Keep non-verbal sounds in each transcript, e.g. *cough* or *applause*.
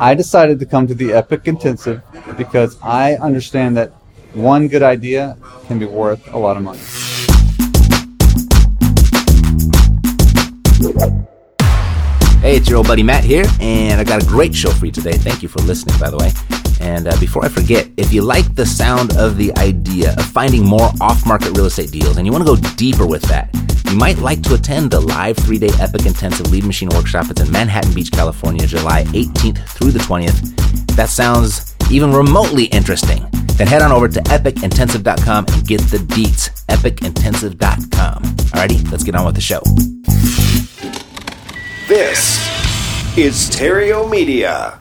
I decided to come to the Epic Intensive because I understand that one good idea can be worth a lot of money. Hey, it's your old buddy Matt here, and I got a great show for you today. Thank you for listening, by the way. And uh, before I forget, if you like the sound of the idea of finding more off market real estate deals and you want to go deeper with that, you might like to attend the live three day Epic Intensive Lead Machine Workshop. It's in Manhattan Beach, California, July 18th through the 20th. That sounds even remotely interesting. Then head on over to epicintensive.com and get the deets. Epicintensive.com. Alrighty, let's get on with the show. This is Stereo Media.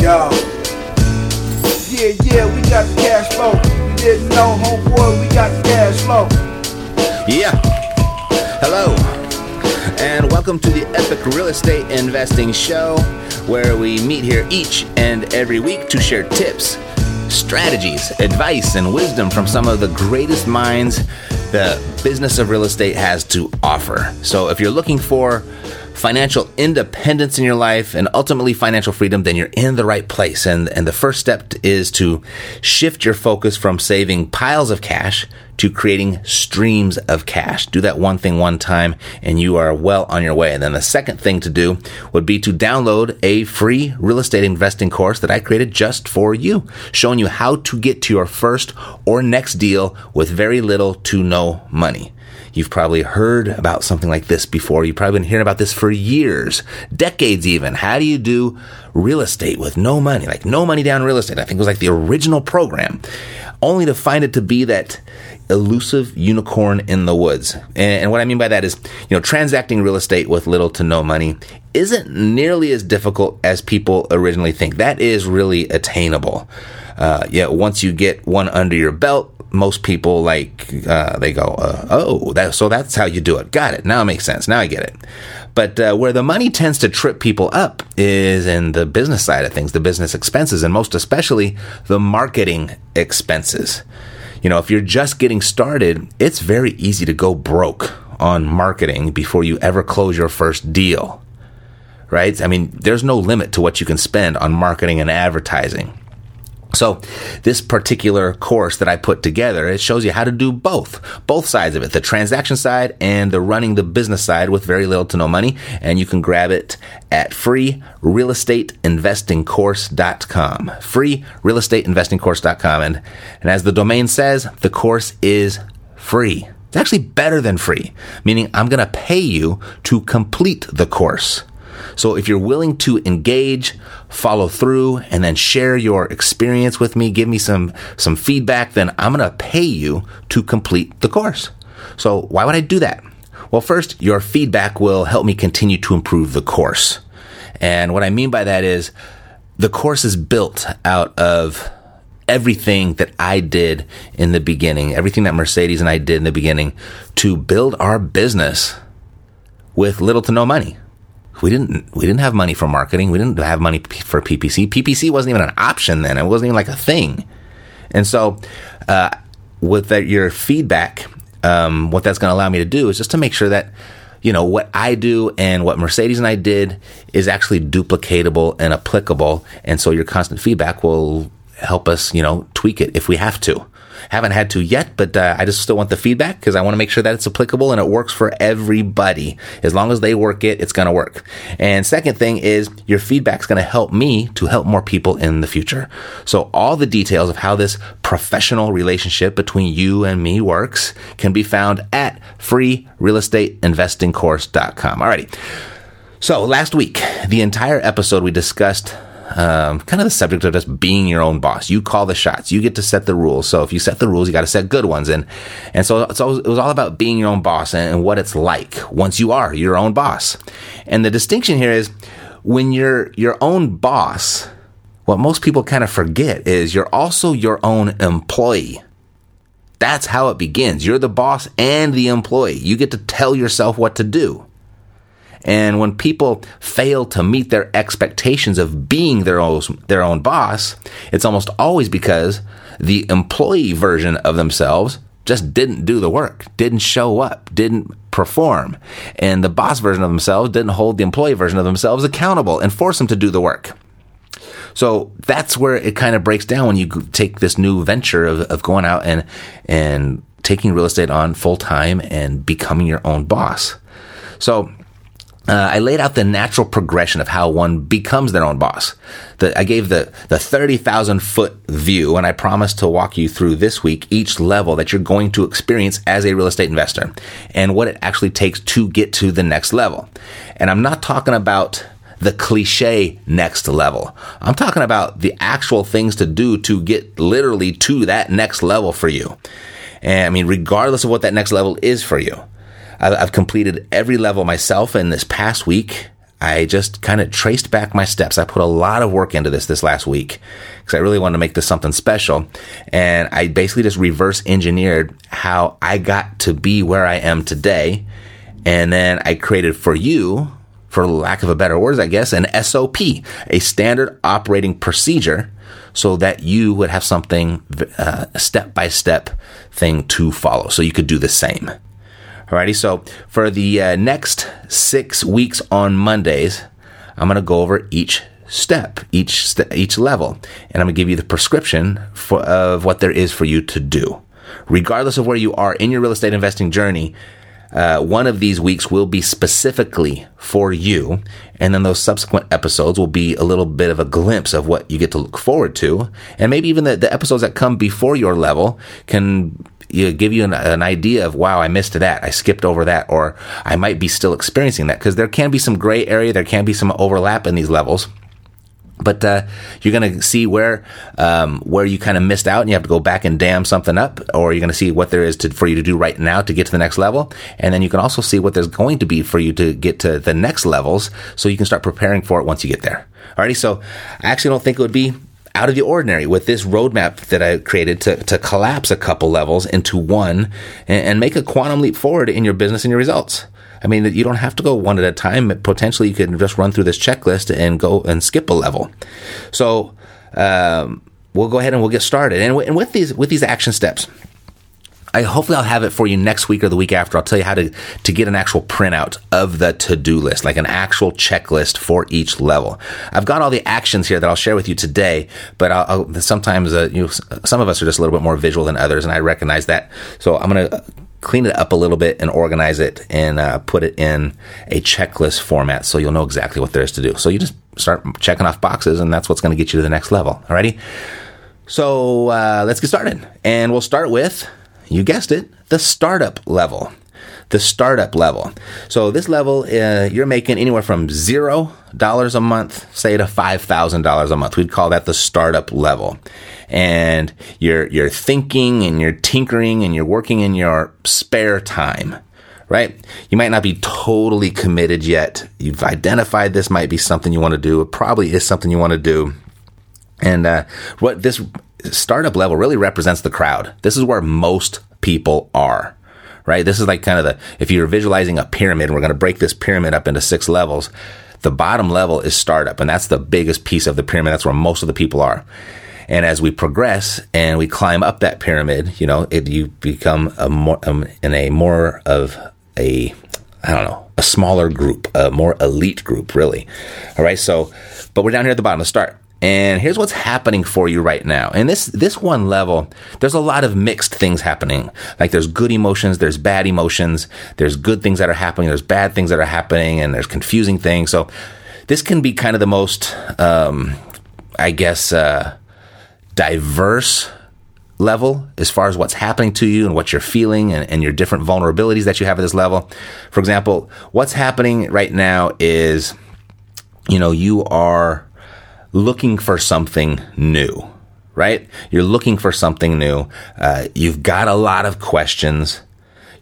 Yo. Yeah, yeah, we got the cash flow. You didn't know, homeboy, we got the cash flow. Yeah. Hello. And welcome to the Epic Real Estate Investing Show, where we meet here each and every week to share tips, strategies, advice, and wisdom from some of the greatest minds the business of real estate has to offer. So if you're looking for financial independence in your life and ultimately financial freedom, then you're in the right place. And, and the first step is to shift your focus from saving piles of cash to creating streams of cash. Do that one thing one time and you are well on your way. And then the second thing to do would be to download a free real estate investing course that I created just for you, showing you how to get to your first or next deal with very little to no money. You've probably heard about something like this before. You've probably been hearing about this for years, decades even. How do you do real estate with no money? Like no money down real estate. I think it was like the original program, only to find it to be that elusive unicorn in the woods. And, what I mean by that is, you know, transacting real estate with little to no money isn't nearly as difficult as people originally think. That is really attainable. Uh, yeah, once you get one under your belt, most people like uh, they go, uh, oh, that, so that's how you do it. Got it. Now it makes sense. Now I get it. But uh, where the money tends to trip people up is in the business side of things, the business expenses, and most especially the marketing expenses. You know, if you're just getting started, it's very easy to go broke on marketing before you ever close your first deal. Right? I mean, there's no limit to what you can spend on marketing and advertising. So this particular course that I put together, it shows you how to do both, both sides of it, the transaction side and the running the business side with very little to no money. And you can grab it at freerealestateinvestingcourse.com, freerealestateinvestingcourse.com. And, and as the domain says, the course is free. It's actually better than free, meaning I'm going to pay you to complete the course. So if you're willing to engage, follow through, and then share your experience with me, give me some, some feedback, then I'm going to pay you to complete the course. So why would I do that? Well, first, your feedback will help me continue to improve the course. And what I mean by that is the course is built out of everything that I did in the beginning, everything that Mercedes and I did in the beginning to build our business with little to no money we didn't we didn't have money for marketing. We didn't have money for PPC. PPC wasn't even an option then. It wasn't even like a thing. And so, uh, with that, your feedback, um, what that's going to allow me to do is just to make sure that you know what I do and what Mercedes and I did is actually duplicatable and applicable. And so, your constant feedback will help us, you know, tweak it if we have to. Haven't had to yet, but uh, I just still want the feedback because I want to make sure that it's applicable and it works for everybody. As long as they work it, it's going to work. And second thing is your feedback is going to help me to help more people in the future. So all the details of how this professional relationship between you and me works can be found at freerealestateinvestingcourse.com. Alrighty. So last week, the entire episode we discussed um, kind of the subject of just being your own boss. You call the shots. You get to set the rules. So if you set the rules, you got to set good ones. And and so it's always, it was all about being your own boss and, and what it's like once you are your own boss. And the distinction here is when you're your own boss. What most people kind of forget is you're also your own employee. That's how it begins. You're the boss and the employee. You get to tell yourself what to do. And when people fail to meet their expectations of being their own, their own boss, it's almost always because the employee version of themselves just didn't do the work, didn't show up, didn't perform. And the boss version of themselves didn't hold the employee version of themselves accountable and force them to do the work. So that's where it kind of breaks down when you take this new venture of, of going out and, and taking real estate on full time and becoming your own boss. So uh, I laid out the natural progression of how one becomes their own boss. The, I gave the, the 30,000 foot view, and I promised to walk you through this week each level that you're going to experience as a real estate investor and what it actually takes to get to the next level. And I'm not talking about the cliche next level. I'm talking about the actual things to do to get literally to that next level for you. And I mean, regardless of what that next level is for you. I've completed every level myself in this past week. I just kind of traced back my steps. I put a lot of work into this this last week because I really wanted to make this something special. And I basically just reverse engineered how I got to be where I am today. And then I created for you, for lack of a better words, I guess, an SOP, a standard operating procedure so that you would have something, uh, a step by step thing to follow. So you could do the same. Alrighty, so for the uh, next six weeks on Mondays, I'm going to go over each step, each st- each level, and I'm going to give you the prescription for, of what there is for you to do. Regardless of where you are in your real estate investing journey, uh, one of these weeks will be specifically for you, and then those subsequent episodes will be a little bit of a glimpse of what you get to look forward to, and maybe even the, the episodes that come before your level can you give you an, an, idea of wow i missed that i skipped over that or i might be still experiencing that because there can be some gray area there can be some overlap in these levels but uh, you're going to see where um, where you kind of missed out, and you have to go back and dam something up, or you're going to see what there is to, for you to do right now to get to the next level, and then you can also see what there's going to be for you to get to the next levels, so you can start preparing for it once you get there. Alrighty, so I actually don't think it would be out of the ordinary with this roadmap that I created to, to collapse a couple levels into one and, and make a quantum leap forward in your business and your results. I mean, that you don't have to go one at a time. Potentially, you can just run through this checklist and go and skip a level. So, um, we'll go ahead and we'll get started. And, w- and with these with these action steps, I hopefully I'll have it for you next week or the week after. I'll tell you how to to get an actual printout of the to do list, like an actual checklist for each level. I've got all the actions here that I'll share with you today, but I'll, I'll, sometimes uh, you know, some of us are just a little bit more visual than others, and I recognize that. So I'm gonna clean it up a little bit and organize it and uh, put it in a checklist format so you'll know exactly what there is to do. So you just start checking off boxes, and that's what's going to get you to the next level. Alrighty. So uh, let's get started, and we'll start with you guessed it, the startup level. The startup level. So this level, uh, you're making anywhere from zero dollars a month, say to five thousand dollars a month. We'd call that the startup level. And you're you're thinking and you're tinkering and you're working in your spare time right? You might not be totally committed yet. You've identified this might be something you want to do. It probably is something you want to do. And uh, what this startup level really represents the crowd. This is where most people are, right? This is like kind of the, if you're visualizing a pyramid, we're going to break this pyramid up into six levels. The bottom level is startup, and that's the biggest piece of the pyramid. That's where most of the people are. And as we progress and we climb up that pyramid, you know, it, you become a more, um, in a more of a, I don't know, a smaller group, a more elite group, really. All right. So, but we're down here at the bottom. Let's start. And here's what's happening for you right now. And this, this one level, there's a lot of mixed things happening. Like there's good emotions, there's bad emotions, there's good things that are happening, there's bad things that are happening, and there's confusing things. So this can be kind of the most, um, I guess, uh, diverse level as far as what's happening to you and what you're feeling and, and your different vulnerabilities that you have at this level. For example, what's happening right now is, you know, you are, looking for something new, right? You're looking for something new. Uh, you've got a lot of questions.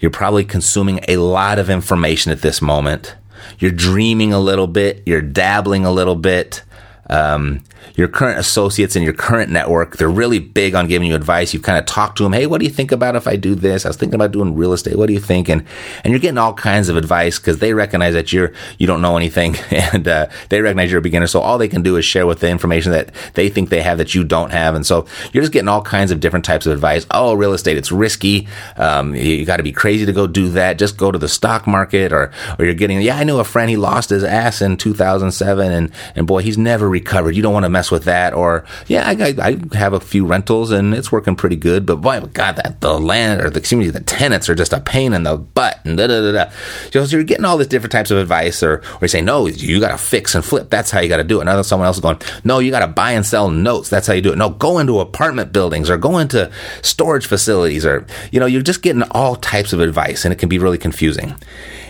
You're probably consuming a lot of information at this moment. You're dreaming a little bit. You're dabbling a little bit. um, your current associates and your current network, they're really big on giving you advice. You've kind of talked to them. Hey, what do you think about if I do this? I was thinking about doing real estate. What do you think? And, and you're getting all kinds of advice because they recognize that you're, you don't know anything *laughs* and, uh, they recognize you're a beginner. So all they can do is share with the information that they think they have that you don't have. And so you're just getting all kinds of different types of advice. Oh, real estate, it's risky. Um, you, you got to be crazy to go do that. Just go to the stock market or, or you're getting, yeah, I knew a friend, he lost his ass in 2007 and, and boy, he's never recovered. You don't want to mess with that. Or, yeah, I, I, have a few rentals and it's working pretty good, but boy, God, that the land or the, excuse me, the tenants are just a pain in the butt and da da da da. So you're getting all these different types of advice or, or you say, no, you got to fix and flip. That's how you got to do it. Another someone else is going, no, you got to buy and sell notes. That's how you do it. No, go into apartment buildings or go into storage facilities or, you know, you're just getting all types of advice and it can be really confusing.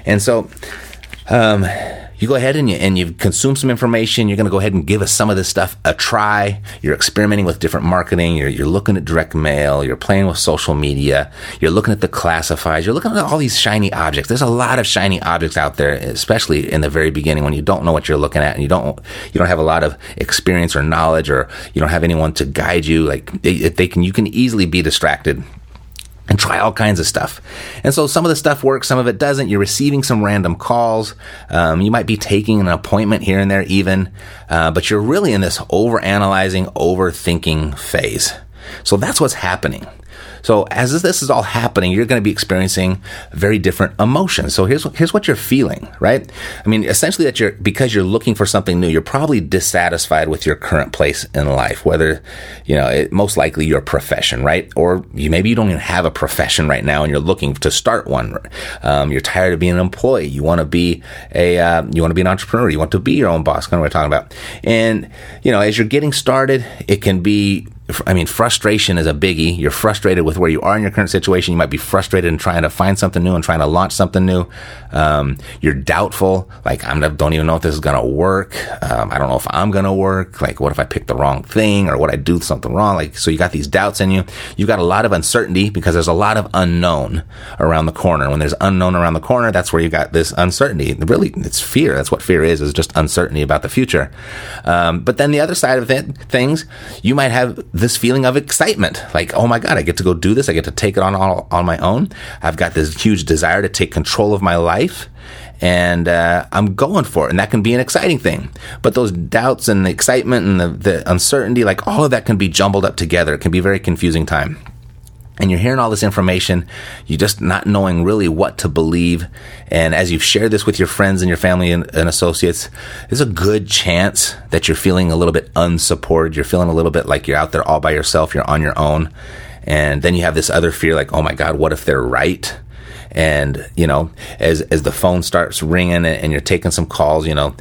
And so, um, you go ahead and you and you consume some information. You're going to go ahead and give us some of this stuff a try. You're experimenting with different marketing. You're, you're looking at direct mail. You're playing with social media. You're looking at the classifieds. You're looking at all these shiny objects. There's a lot of shiny objects out there, especially in the very beginning when you don't know what you're looking at and you don't you don't have a lot of experience or knowledge or you don't have anyone to guide you. Like they, they can you can easily be distracted and try all kinds of stuff. And so some of the stuff works, some of it doesn't. You're receiving some random calls. Um, you might be taking an appointment here and there even, uh, but you're really in this over analyzing, overthinking phase. So that's what's happening. So as this is all happening, you're going to be experiencing very different emotions. So here's here's what you're feeling, right? I mean, essentially that you're because you're looking for something new, you're probably dissatisfied with your current place in life, whether you know, it, most likely your profession, right? Or you maybe you don't even have a profession right now and you're looking to start one. Um, you're tired of being an employee. You want to be a uh, you want to be an entrepreneur. You want to be your own boss. Kind of what I'm talking about. And you know, as you're getting started, it can be I mean, frustration is a biggie. You're frustrated with where you are in your current situation. You might be frustrated in trying to find something new and trying to launch something new. Um, you're doubtful. Like, I don't even know if this is going to work. Um, I don't know if I'm going to work. Like, what if I pick the wrong thing or what I do something wrong? Like, so you got these doubts in you. You've got a lot of uncertainty because there's a lot of unknown around the corner. When there's unknown around the corner, that's where you've got this uncertainty. Really, it's fear. That's what fear is, is just uncertainty about the future. Um, but then the other side of it, things, you might have this feeling of excitement. Like, oh my God, I get to go do this. I get to take it on all, on my own. I've got this huge desire to take control of my life and uh, I'm going for it. And that can be an exciting thing. But those doubts and the excitement and the, the uncertainty, like all of that can be jumbled up together. It can be a very confusing time and you're hearing all this information, you're just not knowing really what to believe. And as you've shared this with your friends and your family and, and, associates, there's a good chance that you're feeling a little bit unsupported. You're feeling a little bit like you're out there all by yourself. You're on your own. And then you have this other fear like, oh my God, what if they're right? And, you know, as, as the phone starts ringing and, and you're taking some calls, you know,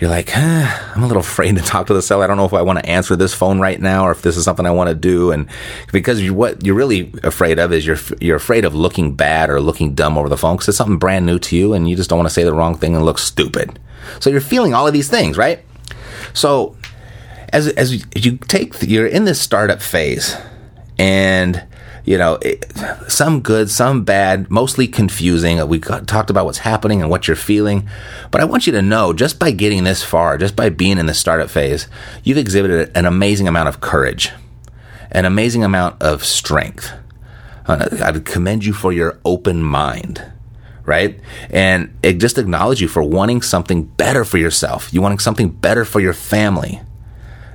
you're like, I'm a little afraid to talk to the seller. I don't know if I want to answer this phone right now or if this is something I want to do. And because you, what you're really afraid of is you're, you're afraid of looking bad or looking dumb over the phone because it's something brand new to you and you just don't want to say the wrong thing and look stupid. So you're feeling all of these things, right? So as, as you take, you're in this startup phase and you know, it, some good, some bad, mostly confusing. We talked about what's happening and what you're feeling. But I want you to know just by getting this far, just by being in the startup phase, you've exhibited an amazing amount of courage, an amazing amount of strength. Uh, I'd commend you for your open mind right? And it just acknowledge you for wanting something better for yourself. You wanting something better for your family.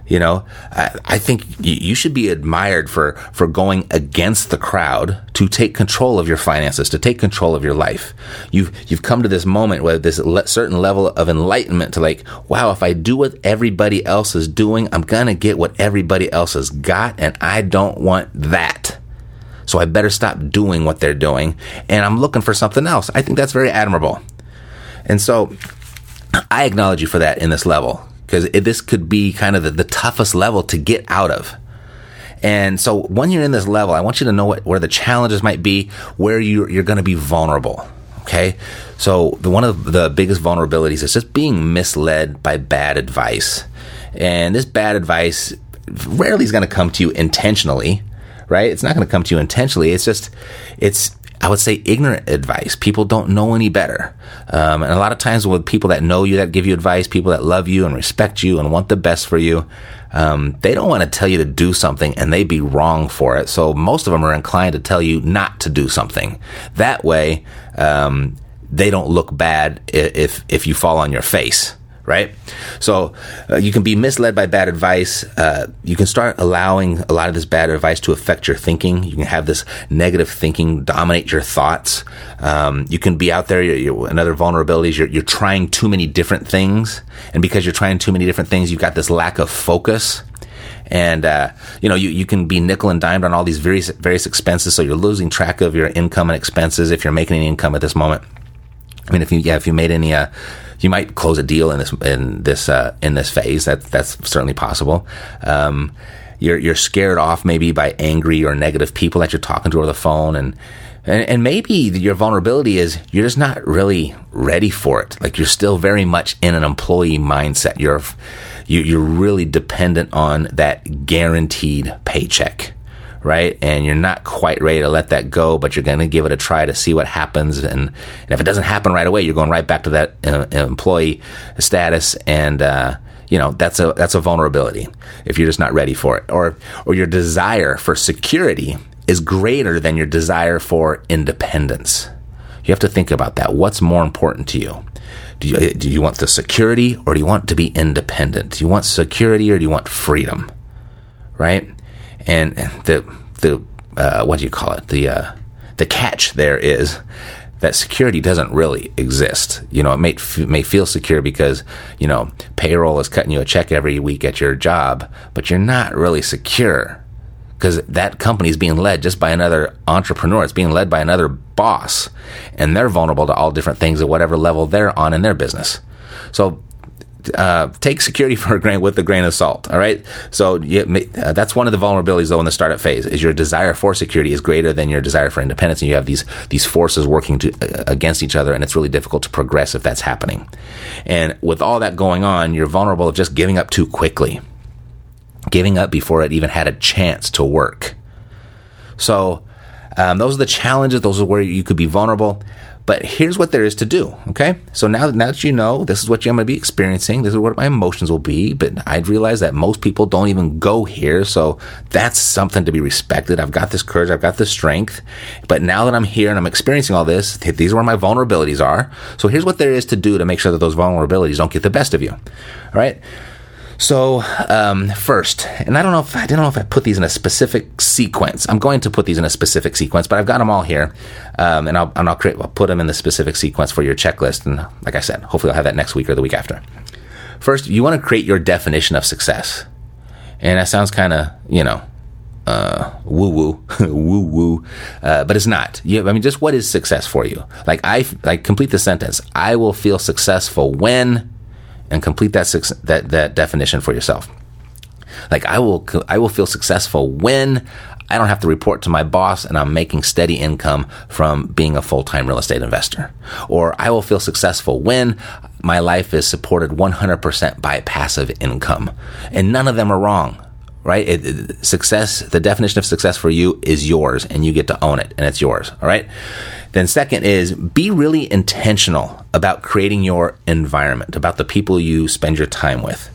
You know, I, think you should be admired for, for going against the crowd to take control of your finances, to take control of your life. You've, you've come to this moment where this le- certain level of enlightenment to like, wow, if I do what everybody else is doing, I'm going to get what everybody else has got. And I don't want that. So I better stop doing what they're doing. And I'm looking for something else. I think that's very admirable. And so I acknowledge you for that in this level because this could be kind of the, the, toughest level to get out of. And so when you're in this level, I want you to know what, where the challenges might be, where you, you're going to be vulnerable. Okay. So the, one of the biggest vulnerabilities is just being misled by bad advice. And this bad advice rarely is going to come to you intentionally, right? It's not going to come to you intentionally. It's just, it's, I would say ignorant advice. People don't know any better. Um, and a lot of times with people that know you, that give you advice, people that love you and respect you and want the best for you, um, they don't want to tell you to do something and they'd be wrong for it. So most of them are inclined to tell you not to do something. That way, um, they don't look bad if if you fall on your face right? So uh, you can be misled by bad advice. Uh, you can start allowing a lot of this bad advice to affect your thinking. You can have this negative thinking dominate your thoughts. Um, you can be out there. You're, you're, another vulnerability is you're, you're trying too many different things, and because you're trying too many different things, you've got this lack of focus. And uh, you know you, you can be nickel and dimed on all these various various expenses, so you're losing track of your income and expenses if you're making any income at this moment. I mean, if you yeah, if you made any, uh, you might close a deal in this in this uh, in this phase. That that's certainly possible. Um, you're you're scared off maybe by angry or negative people that you're talking to over the phone, and, and and maybe your vulnerability is you're just not really ready for it. Like you're still very much in an employee mindset. You're you're really dependent on that guaranteed paycheck right? And you're not quite ready to let that go, but you're going to give it a try to see what happens. And, and, if it doesn't happen right away, you're going right back to that uh, employee status. And, uh, you know, that's a, that's a vulnerability if you're just not ready for it. Or, or your desire for security is greater than your desire for independence. You have to think about that. What's more important to you? Do you, do you want the security or do you want to be independent? Do you want security or do you want freedom? Right? And the the uh, what do you call it? The uh, the catch there is that security doesn't really exist. You know, it may may feel secure because you know payroll is cutting you a check every week at your job, but you're not really secure because that company is being led just by another entrepreneur. It's being led by another boss, and they're vulnerable to all different things at whatever level they're on in their business. So uh, take security *laughs* for a grain with a grain of salt. All right. So you, uh, that's one of the vulnerabilities though in the startup phase is your desire for security is greater than your desire for independence, and you have these these forces working to, uh, against each other, and it's really difficult to progress if that's happening. And with all that going on, you're vulnerable of just giving up too quickly, giving up before it even had a chance to work. So. Um, those are the challenges. Those are where you could be vulnerable. But here's what there is to do. Okay. So now, now that you know, this is what I'm going to be experiencing. This is what my emotions will be. But I'd realize that most people don't even go here. So that's something to be respected. I've got this courage. I've got this strength. But now that I'm here and I'm experiencing all this, these are where my vulnerabilities are. So here's what there is to do to make sure that those vulnerabilities don't get the best of you. All right. So um, first, and I don't know if I don't know if I put these in a specific sequence. I'm going to put these in a specific sequence, but I've got them all here, um, and I'll and I'll create I'll put them in the specific sequence for your checklist. And like I said, hopefully I'll have that next week or the week after. First, you want to create your definition of success, and that sounds kind of you know woo woo, woo woo, but it's not. You, I mean, just what is success for you? Like I like complete the sentence. I will feel successful when and complete that that that definition for yourself. Like I will I will feel successful when I don't have to report to my boss and I'm making steady income from being a full-time real estate investor. Or I will feel successful when my life is supported 100% by passive income. And none of them are wrong right? It, it, success, the definition of success for you is yours and you get to own it and it's yours. All right. Then second is be really intentional about creating your environment, about the people you spend your time with.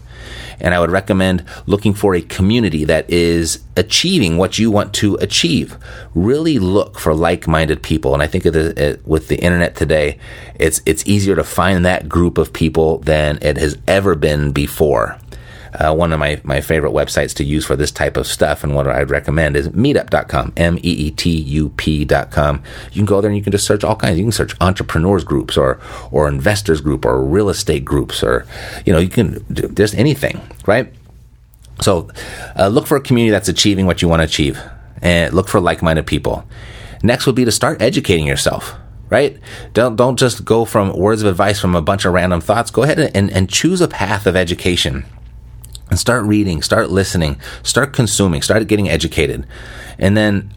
And I would recommend looking for a community that is achieving what you want to achieve. Really look for like-minded people. And I think the, with the internet today, it's, it's easier to find that group of people than it has ever been before uh, one of my, my favorite websites to use for this type of stuff and what I'd recommend is meetup.com, M E E T U P.com. You can go there and you can just search all kinds. You can search entrepreneurs groups or, or investors group or real estate groups or, you know, you can just anything, right? So uh, look for a community that's achieving what you want to achieve and look for like-minded people. Next would be to start educating yourself right? Don't don't just go from words of advice from a bunch of random thoughts. Go ahead and, and choose a path of education and start reading, start listening, start consuming, start getting educated. And then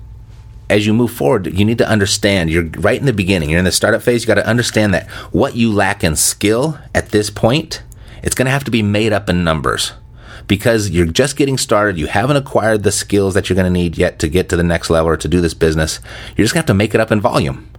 as you move forward, you need to understand you're right in the beginning, you're in the startup phase, you got to understand that what you lack in skill at this point, it's going to have to be made up in numbers because you're just getting started. You haven't acquired the skills that you're going to need yet to get to the next level or to do this business. You're just going to have to make it up in volume.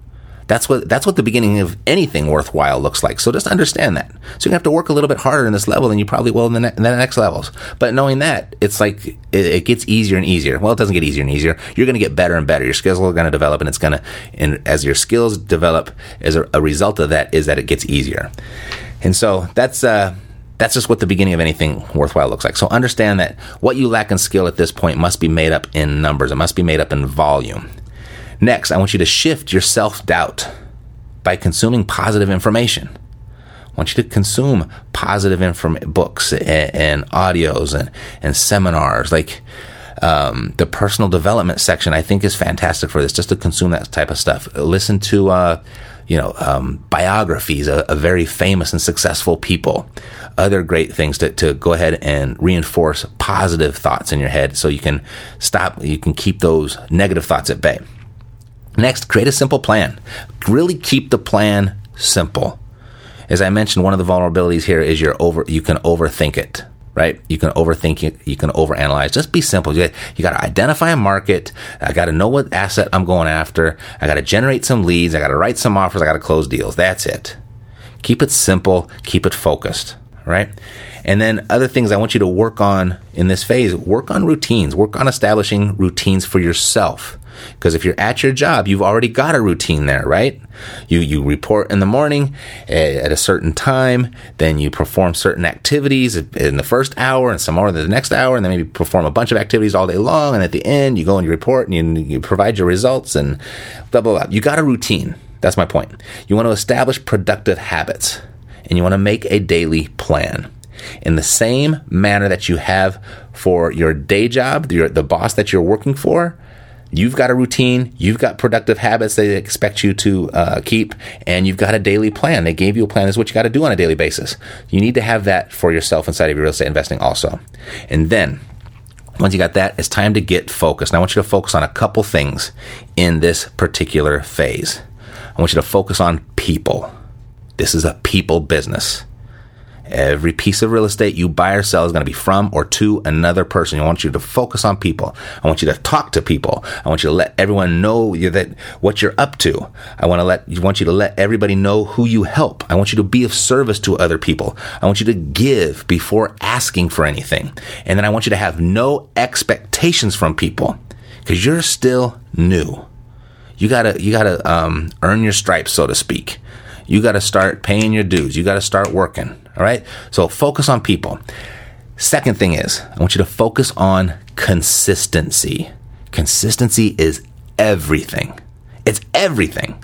That's what that's what the beginning of anything worthwhile looks like. So just understand that. So you have to work a little bit harder in this level than you probably will in the, ne- in the next levels. But knowing that, it's like it, it, gets easier and easier. Well, it doesn't get easier and easier. You're going to get better and better. Your skills are going to develop, and it's going to. And as your skills develop, as a, a, result of that, is that it gets easier. And so that's. Uh, that's just what the beginning of anything worthwhile looks like. So understand that what you lack in skill at this point must be made up in numbers. It must be made up in volume. Next, I want you to shift your self doubt by consuming positive information. I want you to consume positive inform- books and, and, audios and, and seminars. Like um, the personal development section, I think is fantastic for this, just to consume that type of stuff. Listen to, uh, you know, um, biographies of, of, very famous and successful people. Other great things to, to go ahead and reinforce positive thoughts in your head so you can stop, you can keep those negative thoughts at bay. Next, create a simple plan. Really keep the plan simple. As I mentioned, one of the vulnerabilities here is you're over, you can overthink it, right? You can overthink it. You can overanalyze. Just be simple. You, you got to identify a market. I got to know what asset I'm going after. I got to generate some leads. I got to write some offers. I got to close deals. That's it. Keep it simple. Keep it focused, right? And then other things I want you to work on in this phase, work on routines, work on establishing routines for yourself. Because if you're at your job, you've already got a routine there, right? You, you report in the morning eh, at a certain time, then you perform certain activities in the first hour and some more in the next hour, and then maybe perform a bunch of activities all day long. And at the end, you go and you report and you, you provide your results and blah, blah, blah. You got a routine. That's my point. You want to establish productive habits and you want to make a daily plan in the same manner that you have for your day job, your, the boss that you're working for, You've got a routine, you've got productive habits they expect you to uh, keep, and you've got a daily plan. They gave you a plan. This is what you got to do on a daily basis. You need to have that for yourself inside of your real estate investing also. And then, once you got that, it's time to get focused. Now, I want you to focus on a couple things in this particular phase. I want you to focus on people. This is a people business. Every piece of real estate you buy or sell is going to be from or to another person. I want you to focus on people. I want you to talk to people. I want you to let everyone know that what you're up to. I want to let you want you to let everybody know who you help. I want you to be of service to other people. I want you to give before asking for anything. And then I want you to have no expectations from people because you're still new. You gotta you gotta um, earn your stripes, so to speak. You gotta start paying your dues. You gotta start working. All right. So focus on people. Second thing is, I want you to focus on consistency. Consistency is everything. It's everything.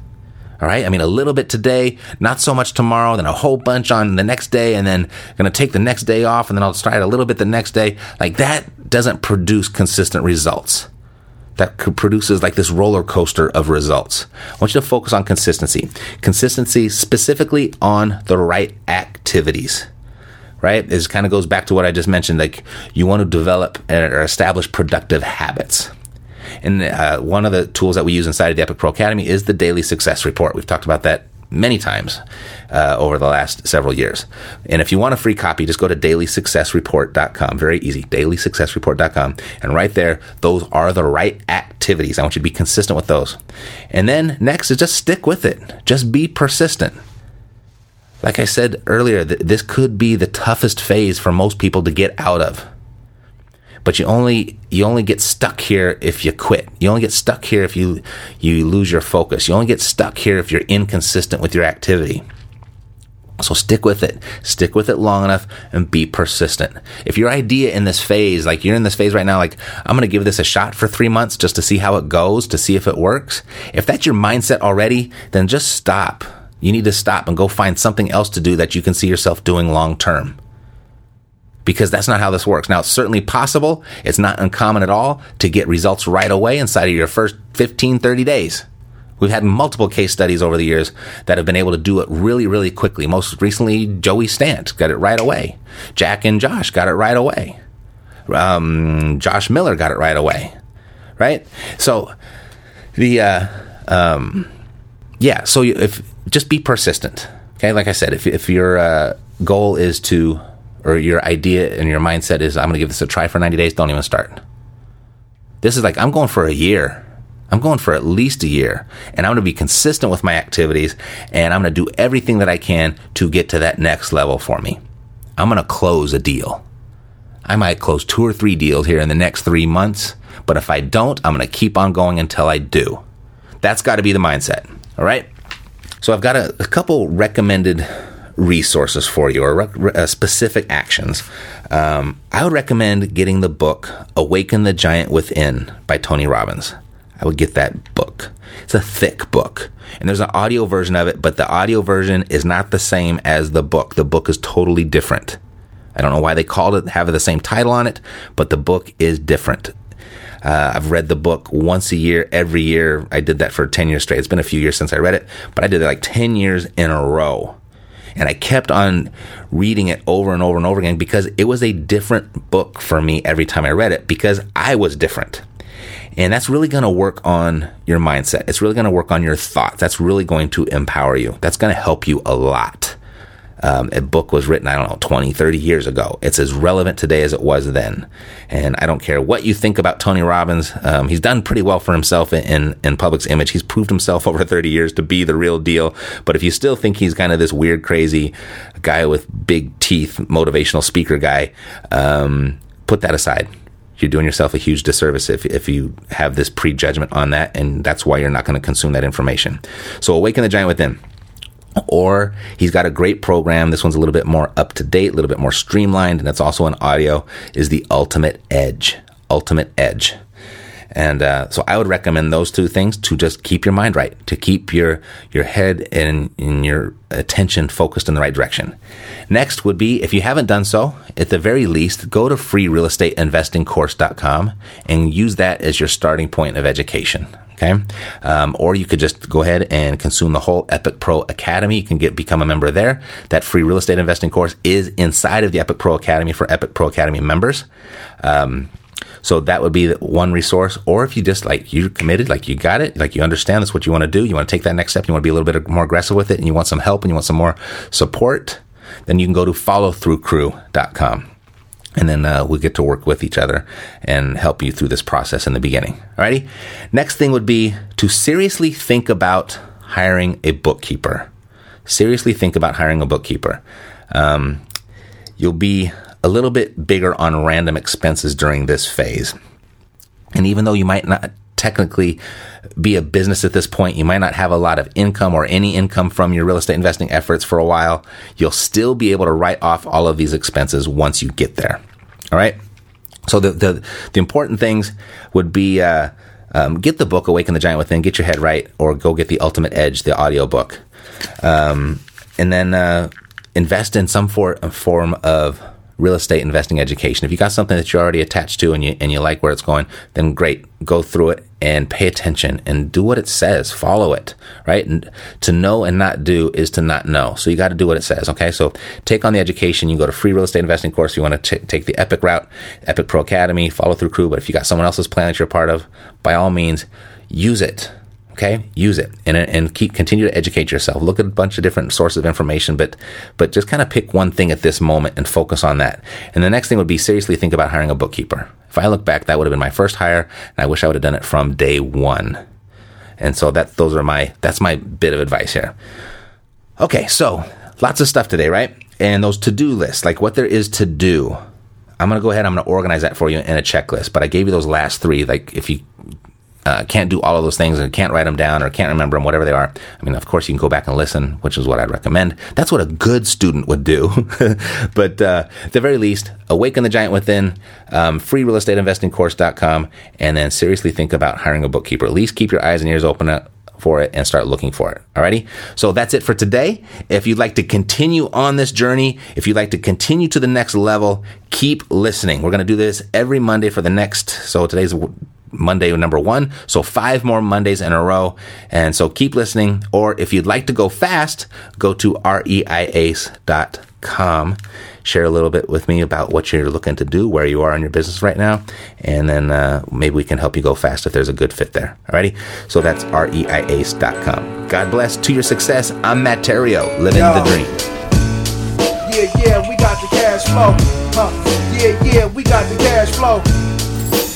All right. I mean, a little bit today, not so much tomorrow, then a whole bunch on the next day, and then going to take the next day off, and then I'll it a little bit the next day. Like that doesn't produce consistent results. That produces like this roller coaster of results. I want you to focus on consistency. Consistency specifically on the right activities right? This kind of goes back to what I just mentioned. Like you want to develop or establish productive habits. And uh, one of the tools that we use inside of the Epic Pro Academy is the daily success report. We've talked about that many times uh, over the last several years. And if you want a free copy, just go to dailysuccessreport.com. Very easy, dailysuccessreport.com. And right there, those are the right activities. I want you to be consistent with those. And then next is just stick with it. Just be persistent. Like I said earlier, th- this could be the toughest phase for most people to get out of but you only you only get stuck here if you quit. You only get stuck here if you you lose your focus. You only get stuck here if you're inconsistent with your activity. So stick with it. Stick with it long enough and be persistent. If your idea in this phase, like you're in this phase right now, like I'm going to give this a shot for three months just to see how it goes, to see if it works. If that's your mindset already, then just stop. You need to stop and go find something else to do that you can see yourself doing long term because that's not how this works. Now, it's certainly possible. It's not uncommon at all to get results right away inside of your first 15, 30 days. We've had multiple case studies over the years that have been able to do it really, really quickly. Most recently, Joey Stant got it right away. Jack and Josh got it right away. Um, Josh Miller got it right away. Right? So, the, uh, um, yeah, so if, just be persistent. Okay. Like I said, if, if your, uh, goal is to or your idea and your mindset is, I'm going to give this a try for 90 days, don't even start. This is like, I'm going for a year. I'm going for at least a year and I'm going to be consistent with my activities and I'm going to do everything that I can to get to that next level for me. I'm going to close a deal. I might close two or three deals here in the next three months, but if I don't, I'm going to keep on going until I do. That's got to be the mindset. All right. So I've got a, a couple recommended resources for you or uh, specific actions. Um, I would recommend getting the book Awaken the Giant Within by Tony Robbins. I would get that book. It's a thick book. And there's an audio version of it, but the audio version is not the same as the book. The book is totally different. I don't know why they called it, have the same title on it, but the book is different. Uh, I've read the book once a year, every year. I did that for 10 years straight. It's been a few years since I read it, but I did it like 10 years in a row. And I kept on reading it over and over and over again because it was a different book for me every time I read it because I was different. And that's really going to work on your mindset. It's really going to work on your thoughts. That's really going to empower you. That's going to help you a lot. Um, a book was written, I don't know, 20, 30 years ago. It's as relevant today as it was then. And I don't care what you think about Tony Robbins. Um, he's done pretty well for himself in, in public's image. He's proved himself *laughs* over 30 years to be the real deal. But if you still think he's kind of this weird, crazy guy with big teeth, motivational speaker guy, um, put that aside you're doing yourself a huge disservice if, if you have this prejudgment on that, and that's why you're not going to consume that information. So, Awaken the Giant Within. Or he's got a great program. This one's a little bit more up to date, a little bit more streamlined, and it's also an audio. Is the Ultimate Edge. Ultimate Edge. And uh, so I would recommend those two things to just keep your mind right, to keep your your head and, and your attention focused in the right direction. Next would be if you haven't done so, at the very least, go to freerealestateinvestingcourse.com and use that as your starting point of education. Okay. Um, or you could just go ahead and consume the whole Epic Pro Academy. You can get, become a member there. That free real estate investing course is inside of the Epic Pro Academy for Epic Pro Academy members. Um, so that would be one resource. Or if you just like you're committed, like you got it, like you understand that's what you want to do, you want to take that next step, you want to be a little bit more aggressive with it, and you want some help and you want some more support, then you can go to followthroughcrew.com. And then uh, we'll get to work with each other and help you through this process in the beginning. Alrighty. Next thing would be to seriously think about hiring a bookkeeper. Seriously think about hiring a bookkeeper. Um, you'll be a little bit bigger on random expenses during this phase. And even though you might not technically be a business at this point, you might not have a lot of income or any income from your real estate investing efforts for a while, you'll still be able to write off all of these expenses once you get there. All right. So the, the, the important things would be, uh, um, get the book Awaken the Giant Within, get your head right, or go get the Ultimate Edge, the audio book. Um, and then, uh, invest in some for, form of real estate investing education. If you got something that you're already attached to and you and you like where it's going, then great. Go through it and pay attention and do what it says. Follow it, right? And to know and not do is to not know. So you got to do what it says. Okay. So take on the education. You go to free real estate investing course. You want to take the Epic route, Epic Pro Academy, follow through crew. But if you got someone else's plan that you're part of, by all means, use it Okay, use it and and keep continue to educate yourself. Look at a bunch of different sources of information, but but just kind of pick one thing at this moment and focus on that. And the next thing would be seriously think about hiring a bookkeeper. If I look back, that would have been my first hire, and I wish I would have done it from day one. And so that those are my that's my bit of advice here. Okay, so lots of stuff today, right? And those to do lists, like what there is to do. I'm to go ahead. I'm to organize that for you in a checklist. But I gave you those last three. Like if you uh, can't do all of those things and can't write them down or can't remember them, whatever they are. I mean, of course, you can go back and listen, which is what I'd recommend. That's what a good student would do. *laughs* but uh, at the very least, awaken the giant within, um, freerealestateinvestingcourse.com, and then seriously think about hiring a bookkeeper. At least keep your eyes and ears open up for it and start looking for it. Alrighty. So that's it for today. If you'd like to continue on this journey, if you'd like to continue to the next level, keep listening. We're going to do this every Monday for the next. So today's Monday number one. So five more Mondays in a row. And so keep listening. Or if you'd like to go fast, go to reiace.com. Share a little bit with me about what you're looking to do, where you are in your business right now. And then uh, maybe we can help you go fast if there's a good fit there. Alrighty? So that's reiace.com. God bless to your success. I'm Matt Theriault, living Yo. the dream. Yeah, yeah, we got the cash cash flow. Huh? Yeah, yeah, we got the cash flow.